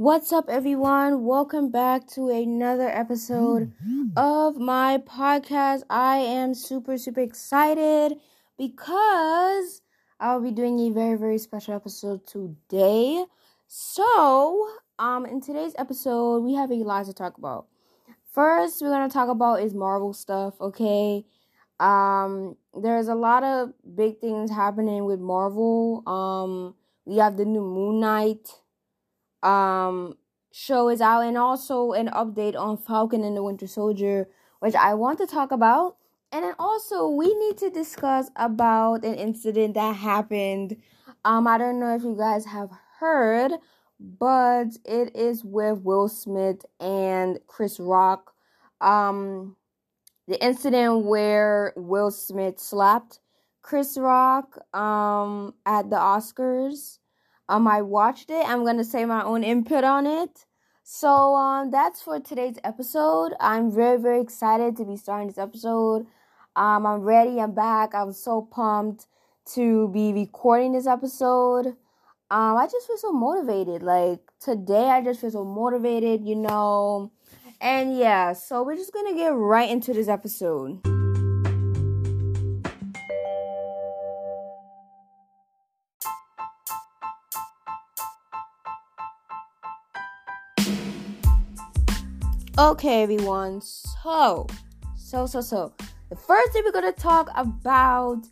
What's up, everyone? Welcome back to another episode of my podcast. I am super, super excited because I'll be doing a very, very special episode today. So, um, in today's episode, we have a lot to talk about. First, we're gonna talk about is Marvel stuff, okay? Um, there's a lot of big things happening with Marvel. Um, we have the new Moon Knight um show is out and also an update on Falcon and the Winter Soldier, which I want to talk about. And then also we need to discuss about an incident that happened. Um, I don't know if you guys have heard, but it is with Will Smith and Chris Rock. Um, the incident where Will Smith slapped Chris Rock um at the Oscars. Um, I watched it. I'm gonna say my own input on it. So um, that's for today's episode. I'm very very excited to be starting this episode. Um, I'm ready. I'm back. I'm so pumped to be recording this episode. Um, I just feel so motivated. Like today, I just feel so motivated. You know, and yeah. So we're just gonna get right into this episode. Okay, everyone. So, so, so, so. The first thing we're gonna talk about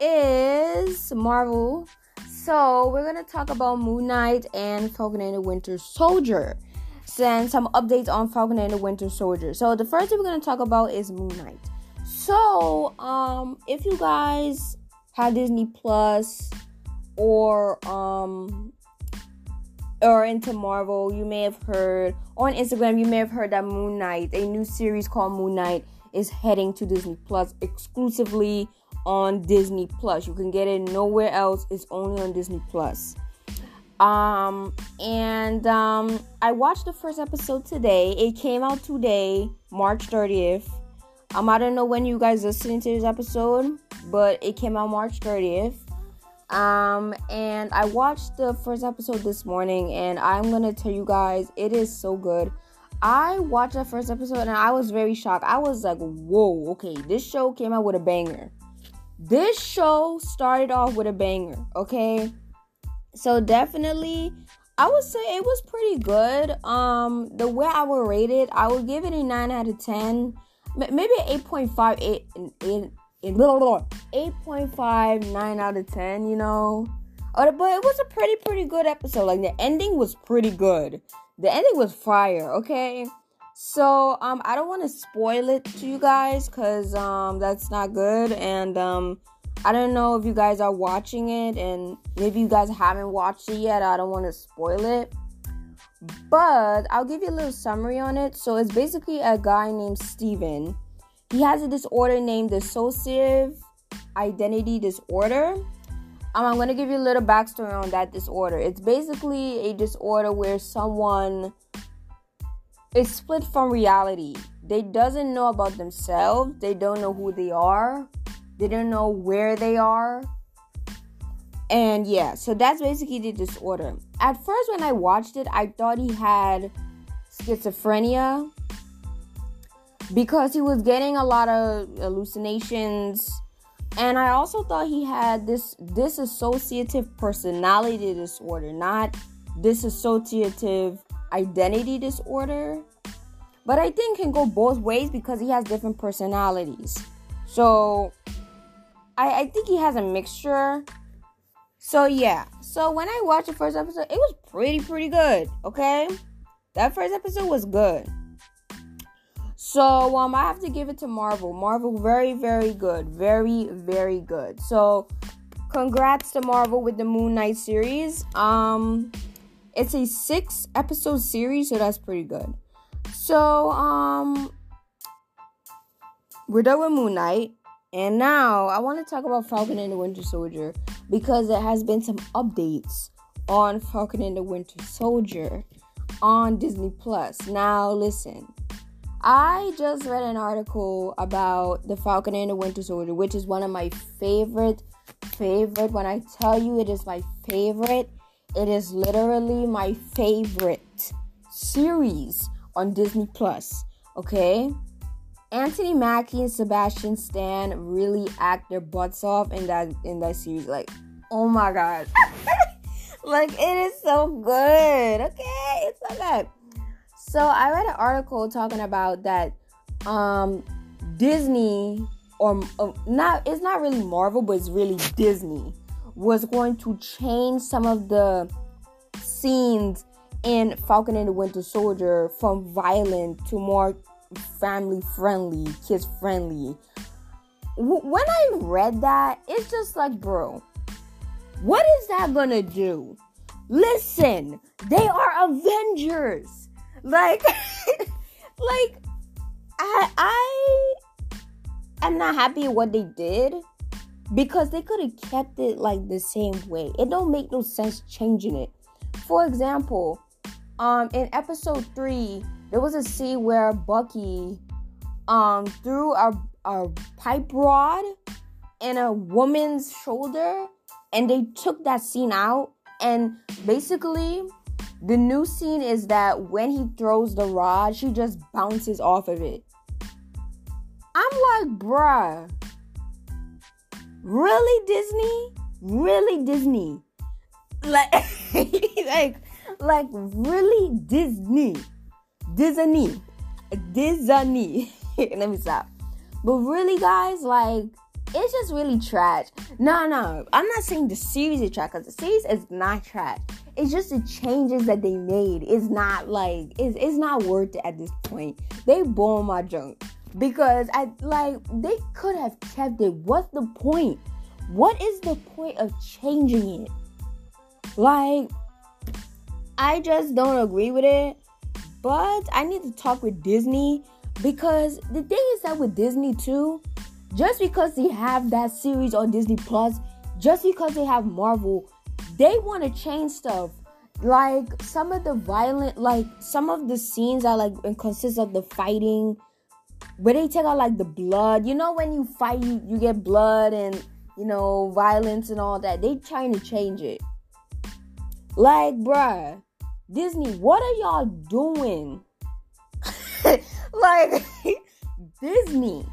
is Marvel. So, we're gonna talk about Moon Knight and Falcon and the Winter Soldier. Send some updates on Falcon and the Winter Soldier. So, the first thing we're gonna talk about is Moon Knight. So, um, if you guys have Disney Plus or um or into Marvel, you may have heard on Instagram, you may have heard that Moon Knight, a new series called Moon Knight, is heading to Disney Plus exclusively on Disney Plus. You can get it nowhere else. It's only on Disney Plus. Um and um I watched the first episode today. It came out today, March 30th. Um I don't know when you guys are listening to this episode, but it came out March 30th. Um, and I watched the first episode this morning, and I'm gonna tell you guys, it is so good. I watched the first episode and I was very shocked. I was like, whoa, okay, this show came out with a banger. This show started off with a banger, okay? So definitely I would say it was pretty good. Um the way I would rate it, I would give it a 9 out of 10. Maybe 8.5 8, 8 8.5 9 out of 10 you know? Uh, but it was a pretty pretty good episode. Like the ending was pretty good. The ending was fire okay? So um i don't want to spoil it to you guys because um that's not good. And um i don't know if you guys are watching it and maybe you guys haven't watched it yet i don't want to spoil it. But i'll give you a little summary on it. So it's basically a guy named steven he has a disorder named dissociative identity disorder. Um, I'm going to give you a little backstory on that disorder. It's basically a disorder where someone is split from reality. They doesn't know about themselves. They don't know who they are. They don't know where they are. And yeah, so that's basically the disorder. At first, when I watched it, I thought he had schizophrenia because he was getting a lot of hallucinations. And i also thought he had this dissociative personality disorder not dissociative identity disorder. But i think can go both ways because he has different personalities. So i, I think he has a mixture. So yeah. So when i watched the first episode it was pretty pretty good okay? That first episode was good so um, I have to give it to Marvel. Marvel, very, very good, very, very good. So, congrats to Marvel with the Moon Knight series. Um, it's a six episode series, so that's pretty good. So um, we're done with Moon Knight, and now I want to talk about Falcon and the Winter Soldier because there has been some updates on Falcon and the Winter Soldier on Disney Plus. Now listen I just read an article about the Falcon and the Winter Soldier, which is one of my favorite, favorite. When I tell you it is my favorite, It is literally my favorite series on Disney Plus. Okay? Anthony Mackie and Sebastian Stan really act their butts off in that in that series. Like, oh my god. like it is so good. Okay, it's so good. So I read an article talking about that um Disney or uh, not it's not really Marvel, but it's really Disney was going to change some of the scenes in Falcon and the Winter Soldier from violent to more family friendly, kids friendly. when I read that, it's just like, bro, what is that gonna do? Listen, they are Avengers. Like, like, I, I am not happy what they did because they could have kept it like the same way. It don't make no sense changing it. For example, um, in episode three, there was a scene where Bucky um threw a, a pipe rod in a woman's shoulder and they took that scene out and basically the new scene is that when he throws the rod she just bounces off of it i'm like bruh really disney really disney like like like really disney Disney. Disney. Let me stop. But really, guys, like, it's just really trash. No, no, I'm not saying the series is trash because the series is not trash. It's just the changes that they made. It's not like it's it's not worth it at this point. They bore my junk because I like they could have kept it. What's the point? What is the point of changing it? Like, I just don't agree with it. But I need to talk with Disney because the thing is that with Disney too, just because they have that series on Disney Plus, just because they have Marvel, they want to change stuff. Like some of the violent, like some of the scenes are like consists of the fighting, where they take out like the blood. You know when you fight, you, you get blood and you know violence and all that. They trying to change it. Like, bruh, Disney, what are y'all doing? like Disney,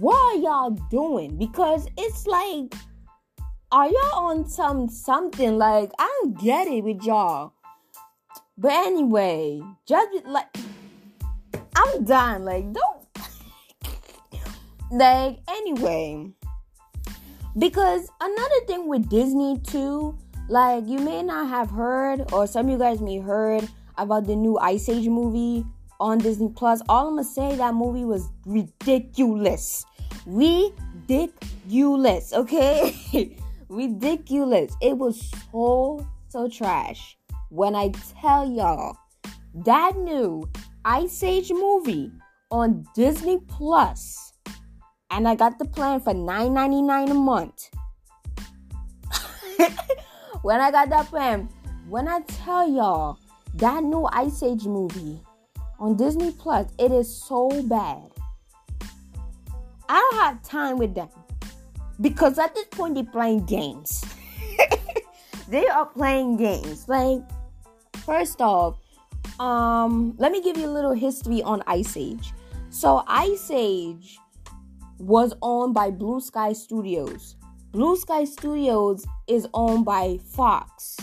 what are y'all doing? Because it's like, are y'all on some something? Like I don't get it with y'all. But anyway, just like I'm done. Like don't like anyway. Because another thing with Disney too like you may not have heard, or some of you guys may heard about the new Ice Age movie on Disney Plus. All I'm gonna say that movie was ridiculous. Ridiculous, okay? ridiculous. It was so so trash. When I tell y'all that new Ice Age movie on Disney Plus, and I got the plan for $9.99 a month. when I got that plan, when I tell y'all that new Ice Age movie on Disney Plus, it is so bad. I don't have time with them because at this point they're playing games. they are playing games. Like, first off, um, let me give you a little history on Ice Age. So, Ice Age was owned by Blue Sky Studios. Blue Sky Studios is owned by Fox.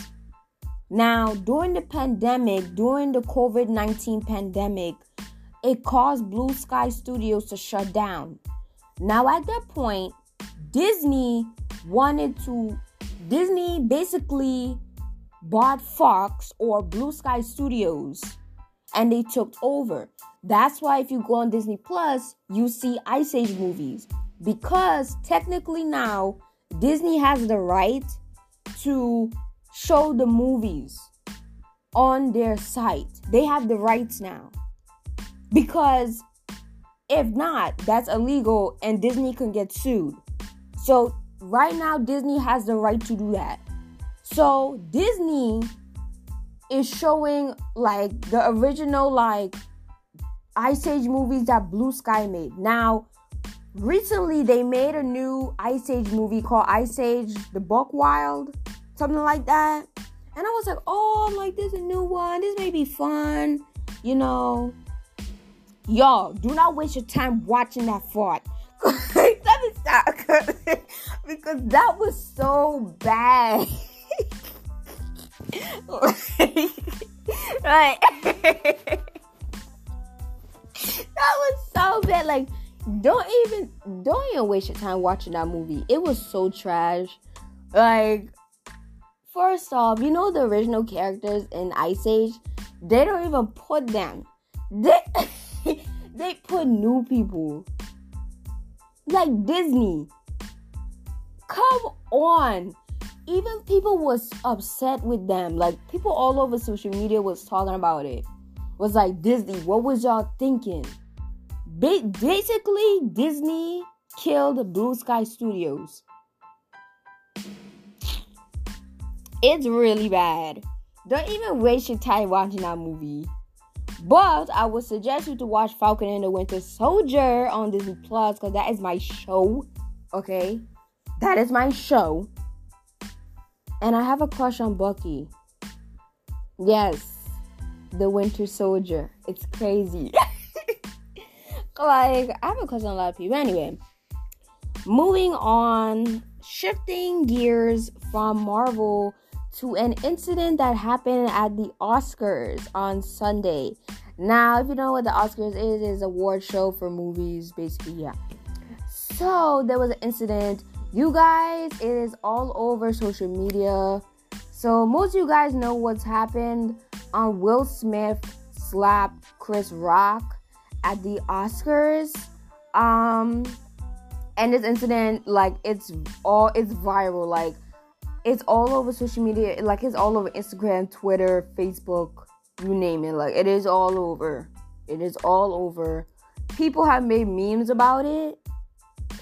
Now, during the pandemic, during the COVID 19 pandemic, it caused Blue Sky Studios to shut down. Now, at that point, Disney wanted to, Disney basically bought Fox or Blue Sky Studios and they took over. That's why if you go on Disney Plus, you see Ice Age movies because technically now Disney has the right to show the movies on their site. They have the rights now. Because if not, that's illegal and Disney can get sued. So, right now, Disney has the right to do that. So, Disney is showing like the original, like Ice Age movies that Blue Sky made. Now, recently they made a new Ice Age movie called Ice Age The Buck Wild, something like that. And I was like, oh, I'm like, this is a new one. This may be fun. You know. Y'all, do not waste your time watching that fart. Stop. because that was so bad. right. that was so bad. Like, don't even don't even waste your time watching that movie. It was so trash. Like, first off, you know the original characters in Ice Age, they don't even put them. They they put new people. Like Disney. Come on. Even people was upset with them. Like people all over social media was talking about it. Was like Disney, what was y'all thinking? Ba- basically, Disney killed Blue Sky Studios. It's really bad. Don't even waste your time watching that movie. But I would suggest you to watch Falcon and the Winter Soldier on Disney Plus because that is my show. Okay? That is my show. And I have a crush on Bucky. Yes, the Winter Soldier. It's crazy. like, I have a crush on a lot of people. Anyway, moving on, shifting gears from Marvel to an incident that happened at the Oscars on Sunday. Now, if you know what the Oscars is, it's is award show for movies, basically, yeah. So there was an incident. You guys, it is all over social media. So most of you guys know what's happened. On Will Smith slapped Chris Rock at the Oscars. Um, and this incident, like, it's all it's viral. Like, it's all over social media. Like, it's all over Instagram, Twitter, Facebook, you name it. Like, it is all over. It is all over. People have made memes about it.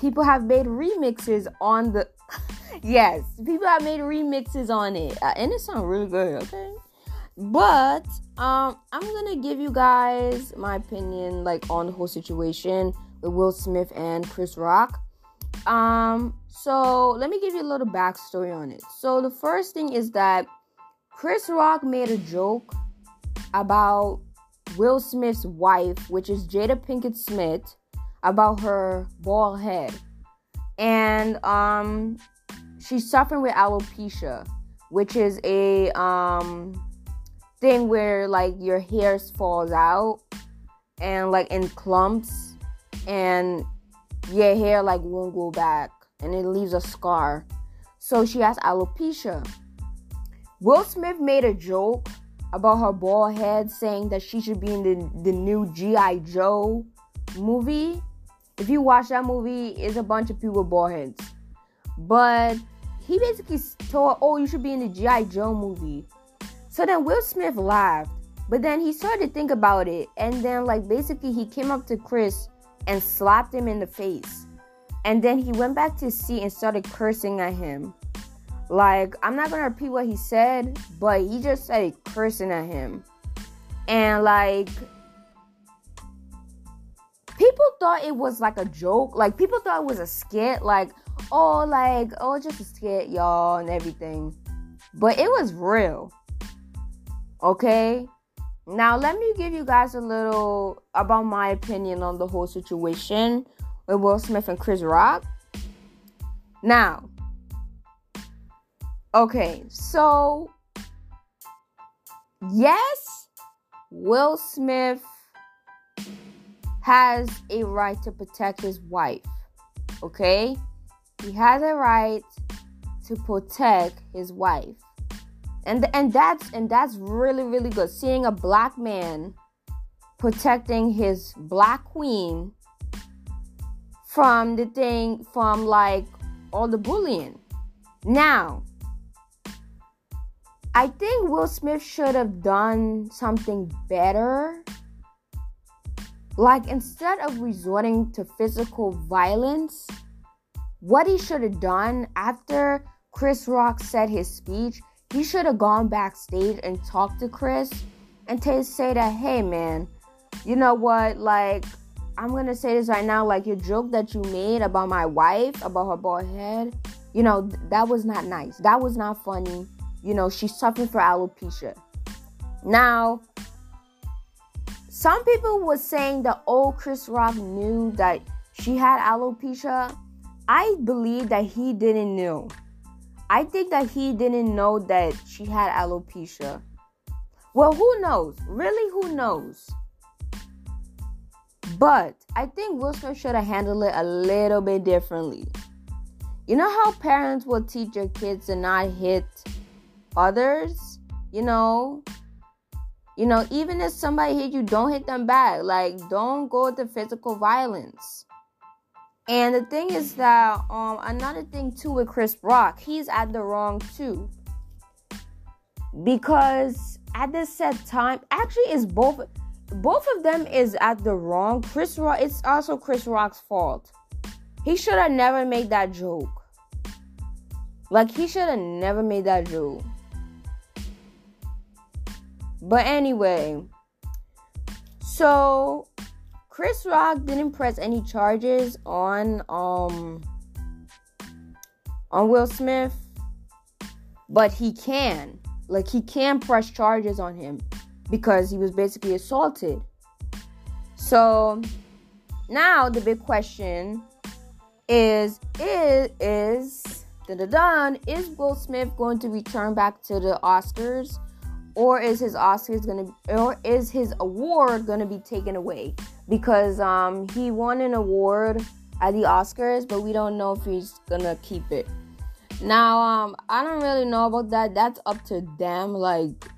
People have made remixes on the. yes, people have made remixes on it, uh, and it sounds really good. Okay, but um, I'm gonna give you guys my opinion, like on the whole situation with Will Smith and Chris Rock. Um, so let me give you a little backstory on it. So the first thing is that Chris Rock made a joke about Will Smith's wife, which is Jada Pinkett Smith, about her bald head. And um she's suffering with alopecia, which is a um thing where like your hair falls out and like in clumps and your hair like won't go back and it leaves a scar. So she has alopecia. Will Smith made a joke about her bald head saying that she should be in the, the new G.I. Joe movie. If you watch that movie, it's a bunch of people with bald heads. But he basically told, oh, you should be in the G.I. Joe movie. So then Will Smith laughed. But then he started to think about it. And then, like, basically, he came up to Chris and slapped him in the face. And then he went back to his seat and started cursing at him. Like, I'm not gonna repeat what he said, but he just started cursing at him. And, like, people thought it was like a joke. Like, people thought it was a skit. Like, oh, like, oh, just a skit, y'all, and everything. But it was real. Okay? Now, let me give you guys a little about my opinion on the whole situation with Will Smith and Chris Rock. Now, okay, so yes, Will Smith has a right to protect his wife. Okay? He has a right to protect his wife and and that's and that's really really good. Seeing a black man protecting his black queen from the thing from like all the bullying. Now i think will smith should have done something better. Like instead of resorting to physical violence what he should have done after chris rock said his speech he should have gone backstage and talked to Chris and to say that, hey man, you know what? Like, I'm gonna say this right now. Like, your joke that you made about my wife, about her bald head, you know, that was not nice. That was not funny. you know, she's suffering for alopecia. Now, some people were saying that old Chris Rock knew that she had alopecia. I believe that he didn't know. I think that he didn't know that she had alopecia. Well, who knows? Really, who knows? But I think Will should have handled it a little bit differently. You know how parents will teach their kids to not hit others? You know, you know, even if somebody hit you, don't hit them back. Like, don't go to physical violence. And the thing is that um another thing too with Chris Rock, he's at the wrong too. Because at this set time, actually it's both both of them is at the wrong. Chris Rock it's also Chris Rock's fault. He should have never made that joke. Like he should have never made that joke. But anyway, so Chris Rock didn't press any charges on um on Will Smith, but he can. Like he can press charges on him because he was basically assaulted. So now the big question is is is dun, dun, is Will Smith going to return back to the Oscars or is his Oscars gonna or is his award gonna be taken away because um he won an award at the Oscars, but we don't know if he's gonna keep it. Now um I don't really know about that. That's up to them. Like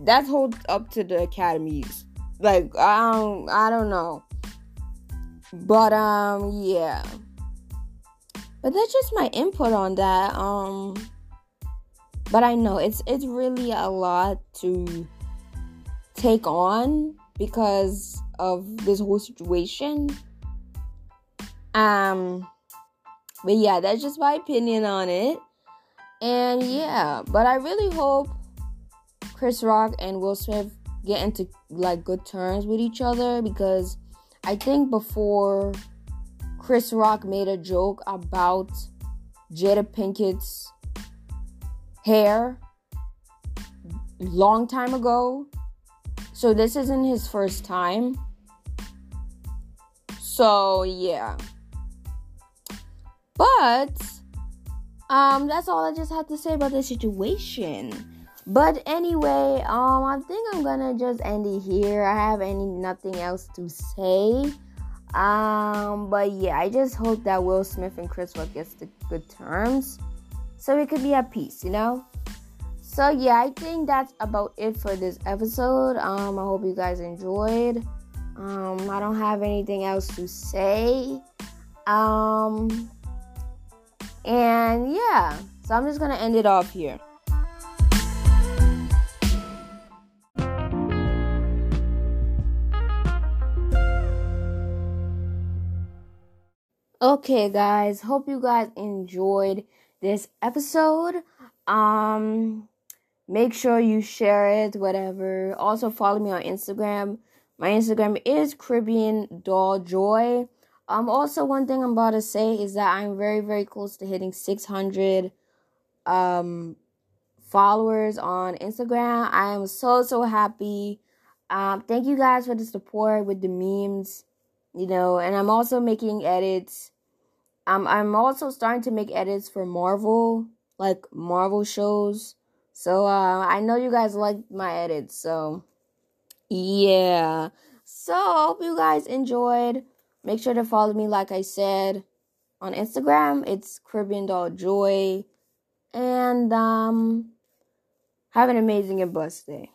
that's hold up to the academies. Like I don't I don't know. But um yeah. But that's just my input on that. Um but I know it's it's really a lot to take on because of this whole situation. Um but yeah, that's just my opinion on it. And yeah, but I really hope Chris Rock and Will Smith get into like good terms with each other because I think before Chris Rock made a joke about Jada Pinkett's hair long time ago. So this isn't his first time. So yeah. But um that's all I just have to say about the situation. But anyway, um I think I'm gonna just end it here. I have any nothing else to say. Um but yeah, I just hope that Will Smith and Chris Rock gets to good terms so we could be at peace, you know? So yeah, I think that's about it for this episode. Um, I hope you guys enjoyed. Um, I don't have anything else to say. Um, and yeah, so I'm just gonna end it off here. Okay, guys, hope you guys enjoyed this episode. Um, make sure you share it, whatever. Also, follow me on Instagram. My Instagram is Caribbean Doll Joy. Um, also, one thing I'm about to say is that I'm very, very close to hitting 600 um followers on Instagram. I am so, so happy. Um, thank you guys for the support with the memes, you know, and I'm also making edits I'm I'm also starting to make edits for Marvel, like Marvel shows. So uh, I know you guys like my edits, so yeah. So hope you guys enjoyed. Make sure to follow me, like I said, on Instagram. It's Caribbean Doll Joy, and um, have an amazing and blessed day.